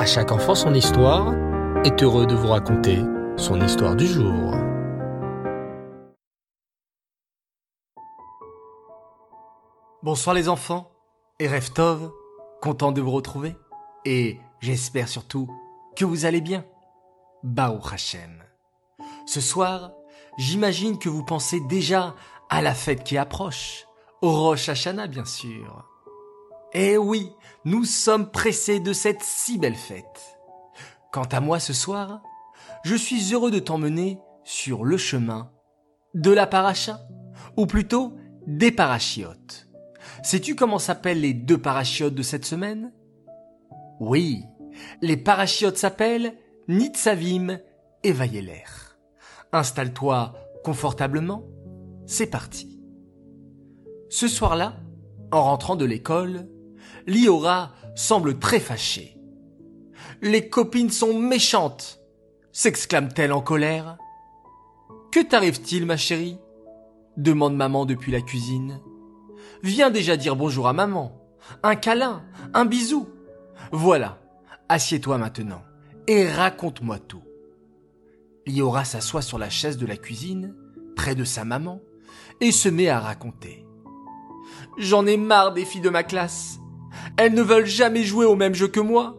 À chaque enfant son histoire est heureux de vous raconter son histoire du jour. Bonsoir les enfants et Reftov, content de vous retrouver et j'espère surtout que vous allez bien. Bao Hashem. Ce soir, j'imagine que vous pensez déjà à la fête qui approche, au Rosh Hashanah bien sûr. Eh oui, nous sommes pressés de cette si belle fête. Quant à moi ce soir, je suis heureux de t'emmener sur le chemin de la paracha, ou plutôt des parachiotes. Sais-tu comment s'appellent les deux parachiotes de cette semaine? Oui, les parachiotes s'appellent Nitzavim et Vayeler. Installe-toi confortablement, c'est parti. Ce soir-là, en rentrant de l'école, Liora semble très fâchée. Les copines sont méchantes, s'exclame-t-elle en colère. Que t'arrive-t-il, ma chérie? demande maman depuis la cuisine. Viens déjà dire bonjour à maman. Un câlin, un bisou. Voilà, assieds-toi maintenant et raconte-moi tout. Liora s'assoit sur la chaise de la cuisine, près de sa maman, et se met à raconter. J'en ai marre des filles de ma classe. Elles ne veulent jamais jouer au même jeu que moi.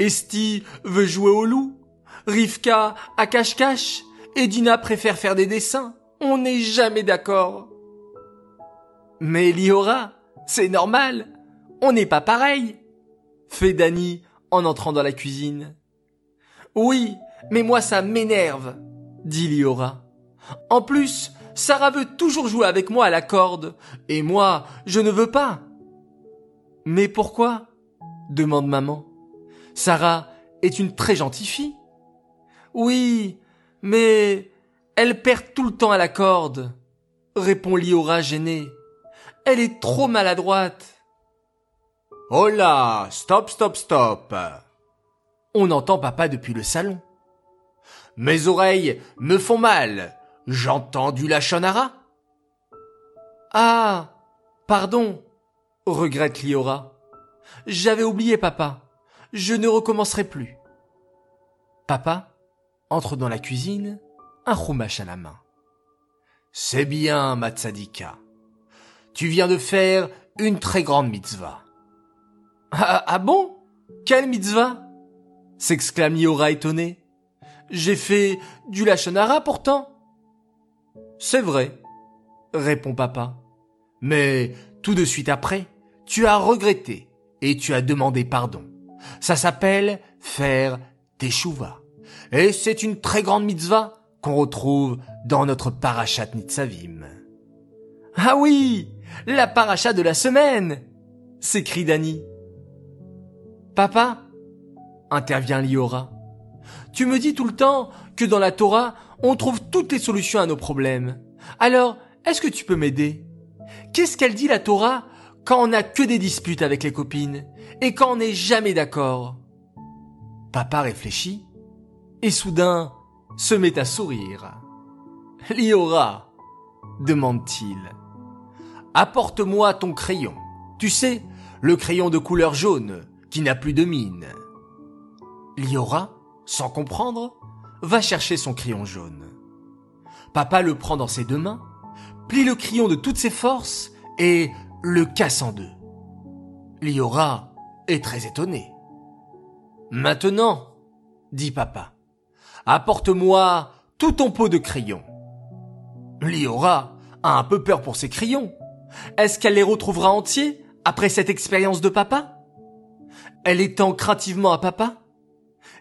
Esti veut jouer au loup. Rivka à cache-cache. Et préfère faire des dessins. On n'est jamais d'accord. Mais Liora, c'est normal. On n'est pas pareil. Fait Dani en entrant dans la cuisine. Oui, mais moi ça m'énerve, dit Liora. En plus, Sarah veut toujours jouer avec moi à la corde, et moi, je ne veux pas. Mais pourquoi demande maman. Sarah est une très gentille fille. Oui, mais elle perd tout le temps à la corde, répond Liora gênée. Elle est trop maladroite. Oh là, stop, stop, stop. On entend papa depuis le salon. Mes oreilles me font mal. J'entends du lachonara. Ah, pardon, regrette Liora. J'avais oublié papa. Je ne recommencerai plus. Papa entre dans la cuisine, un roumache à la main. C'est bien, Matsadika. Tu viens de faire une très grande mitzvah. Ah, ah bon? Quelle mitzvah? s'exclame Liora étonné. J'ai fait du lachonara pourtant. C'est vrai, répond papa. Mais tout de suite après, tu as regretté et tu as demandé pardon. Ça s'appelle faire teshuva. Et c'est une très grande mitzvah qu'on retrouve dans notre parachat Nitzavim. Ah oui, la parachat de la semaine, s'écrie Dani. Papa, intervient Liora, tu me dis tout le temps que dans la Torah, on trouve toutes les solutions à nos problèmes. Alors, est-ce que tu peux m'aider? Qu'est-ce qu'elle dit la Torah? Quand on n'a que des disputes avec les copines et quand on n'est jamais d'accord Papa réfléchit et soudain se met à sourire. Liora, demande-t-il, apporte-moi ton crayon. Tu sais, le crayon de couleur jaune qui n'a plus de mine. Liora, sans comprendre, va chercher son crayon jaune. Papa le prend dans ses deux mains, plie le crayon de toutes ses forces et le casse en deux. Liora est très étonné. Maintenant, dit papa, apporte-moi tout ton pot de crayons. Liora a un peu peur pour ses crayons. Est-ce qu'elle les retrouvera entiers après cette expérience de papa? Elle étend craintivement à papa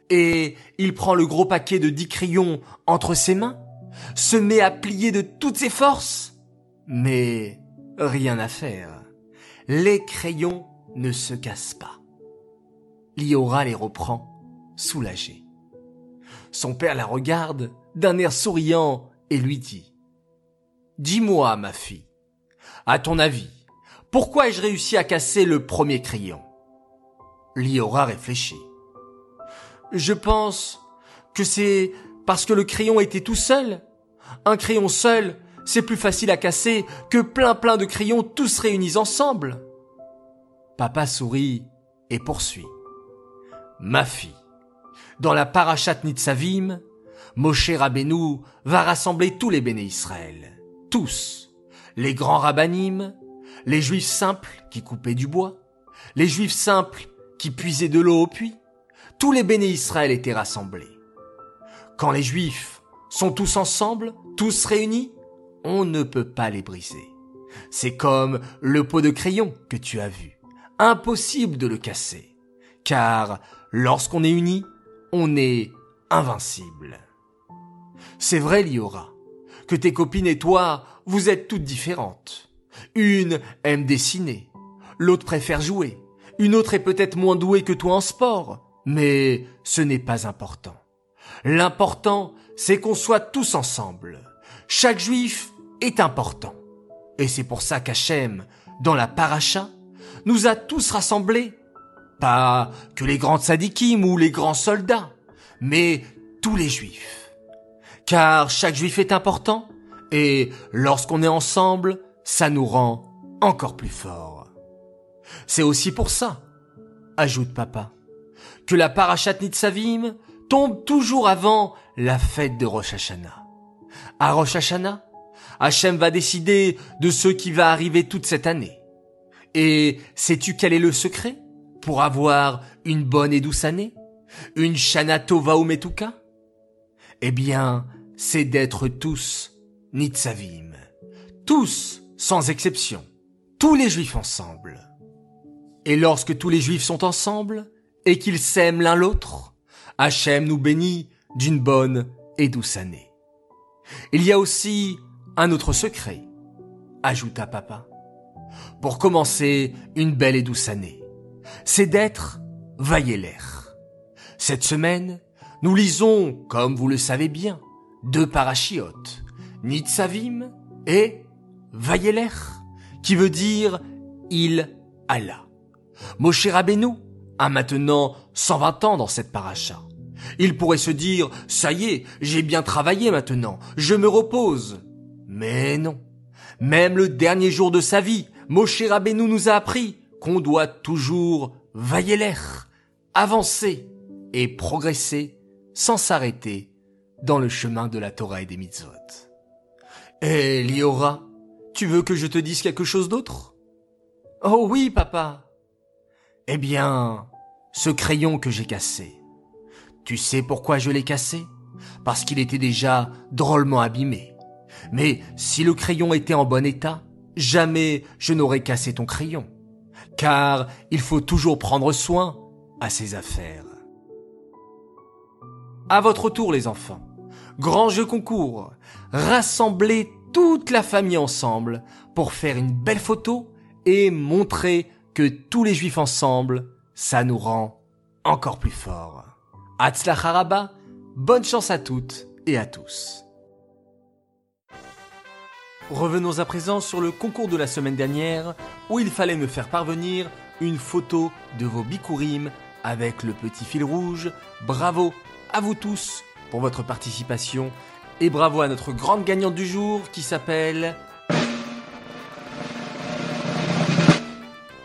et il prend le gros paquet de dix crayons entre ses mains, se met à plier de toutes ses forces, mais rien à faire. Les crayons ne se cassent pas. Liora les reprend, soulagé. Son père la regarde d'un air souriant et lui dit Dis-moi, ma fille, à ton avis, pourquoi ai-je réussi à casser le premier crayon? Liora réfléchit. Je pense que c'est parce que le crayon était tout seul. Un crayon seul, c'est plus facile à casser que plein plein de crayons tous réunis ensemble. Papa sourit et poursuit. ma fille. Dans la parachat Nitzavim, Moshe Rabbeinu va rassembler tous les béné Israël. Tous. Les grands rabbinim, les juifs simples qui coupaient du bois, les juifs simples qui puisaient de l'eau au puits. Tous les béné Israël étaient rassemblés. Quand les juifs sont tous ensemble, tous réunis, on ne peut pas les briser. C'est comme le pot de crayon que tu as vu. Impossible de le casser. Car lorsqu'on est unis, on est invincible. C'est vrai, Liora, que tes copines et toi, vous êtes toutes différentes. Une aime dessiner, l'autre préfère jouer, une autre est peut-être moins douée que toi en sport, mais ce n'est pas important. L'important, c'est qu'on soit tous ensemble. Chaque juif est important. Et c'est pour ça qu'Hachem, dans la paracha, nous a tous rassemblés. Pas que les grands sadikim ou les grands soldats, mais tous les juifs. Car chaque juif est important, et lorsqu'on est ensemble, ça nous rend encore plus forts. C'est aussi pour ça, ajoute papa, que la parachat Nitzavim tombe toujours avant la fête de Rosh Hashanah. À Rosh Hashanah, Hachem va décider de ce qui va arriver toute cette année. Et sais-tu quel est le secret pour avoir une bonne et douce année? Une Shana Tova Eh bien, c'est d'être tous Nitzavim. Tous, sans exception. Tous les juifs ensemble. Et lorsque tous les juifs sont ensemble, et qu'ils s'aiment l'un l'autre, Hachem nous bénit d'une bonne et douce année. Il y a aussi un autre secret, ajouta papa. Pour commencer une belle et douce année, c'est d'être l'air. Cette semaine, nous lisons, comme vous le savez bien, deux parachiotes, Nitzavim et Vayeler, qui veut dire il alla. Moshe Rabbeinu a maintenant 120 ans dans cette paracha. Il pourrait se dire, ça y est, j'ai bien travaillé maintenant, je me repose. Mais non. Même le dernier jour de sa vie, Moshe Rabbeinu nous a appris qu'on doit toujours vailler avancer et progresser sans s'arrêter dans le chemin de la Torah et des mitzvot. Eh, Liora, tu veux que je te dise quelque chose d'autre? Oh oui, papa. Eh bien, ce crayon que j'ai cassé. Tu sais pourquoi je l'ai cassé? Parce qu'il était déjà drôlement abîmé. Mais si le crayon était en bon état, jamais je n'aurais cassé ton crayon. Car il faut toujours prendre soin à ses affaires. À votre tour, les enfants. Grand jeu concours. Rassemblez toute la famille ensemble pour faire une belle photo et montrer que tous les juifs ensemble, ça nous rend encore plus forts. Haraba, bonne chance à toutes et à tous. Revenons à présent sur le concours de la semaine dernière où il fallait me faire parvenir une photo de vos bikurim avec le petit fil rouge. Bravo à vous tous pour votre participation et bravo à notre grande gagnante du jour qui s'appelle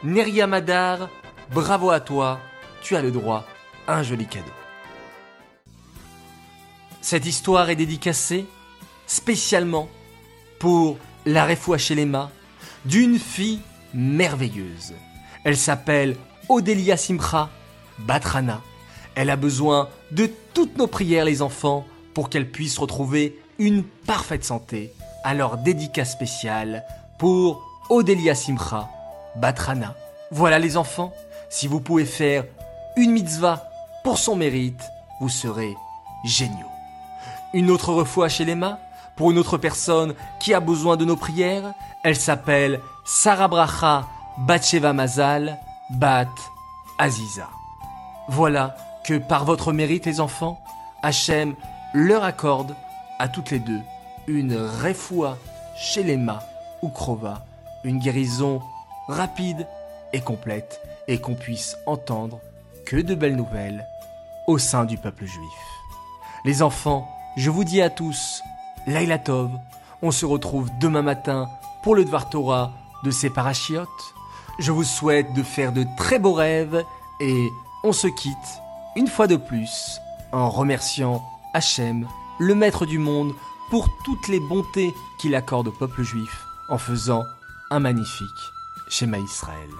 Neria Madar. Bravo à toi, tu as le droit à un joli cadeau. Cette histoire est dédicacée spécialement pour la les mains d'une fille merveilleuse. Elle s'appelle Odélia Simcha Batrana. Elle a besoin de toutes nos prières, les enfants, pour qu'elle puisse retrouver une parfaite santé. Alors, dédicace spéciale pour Odélia Simcha Batrana. Voilà, les enfants, si vous pouvez faire une mitzvah pour son mérite, vous serez géniaux. Une autre fois chez pour une autre personne qui a besoin de nos prières. Elle s'appelle Sarah Bracha Batsheva Mazal Bat Aziza. Voilà que par votre mérite, les enfants, Hachem leur accorde à toutes les deux une refoua chez les ou krova, une guérison rapide et complète et qu'on puisse entendre que de belles nouvelles au sein du peuple juif. Les enfants, je vous dis à tous Laila Tov. On se retrouve demain matin pour le Dvar Torah de ses parachiotes. Je vous souhaite de faire de très beaux rêves et on se quitte une fois de plus en remerciant Hachem, le maître du monde, pour toutes les bontés qu'il accorde au peuple juif en faisant un magnifique schéma Israël.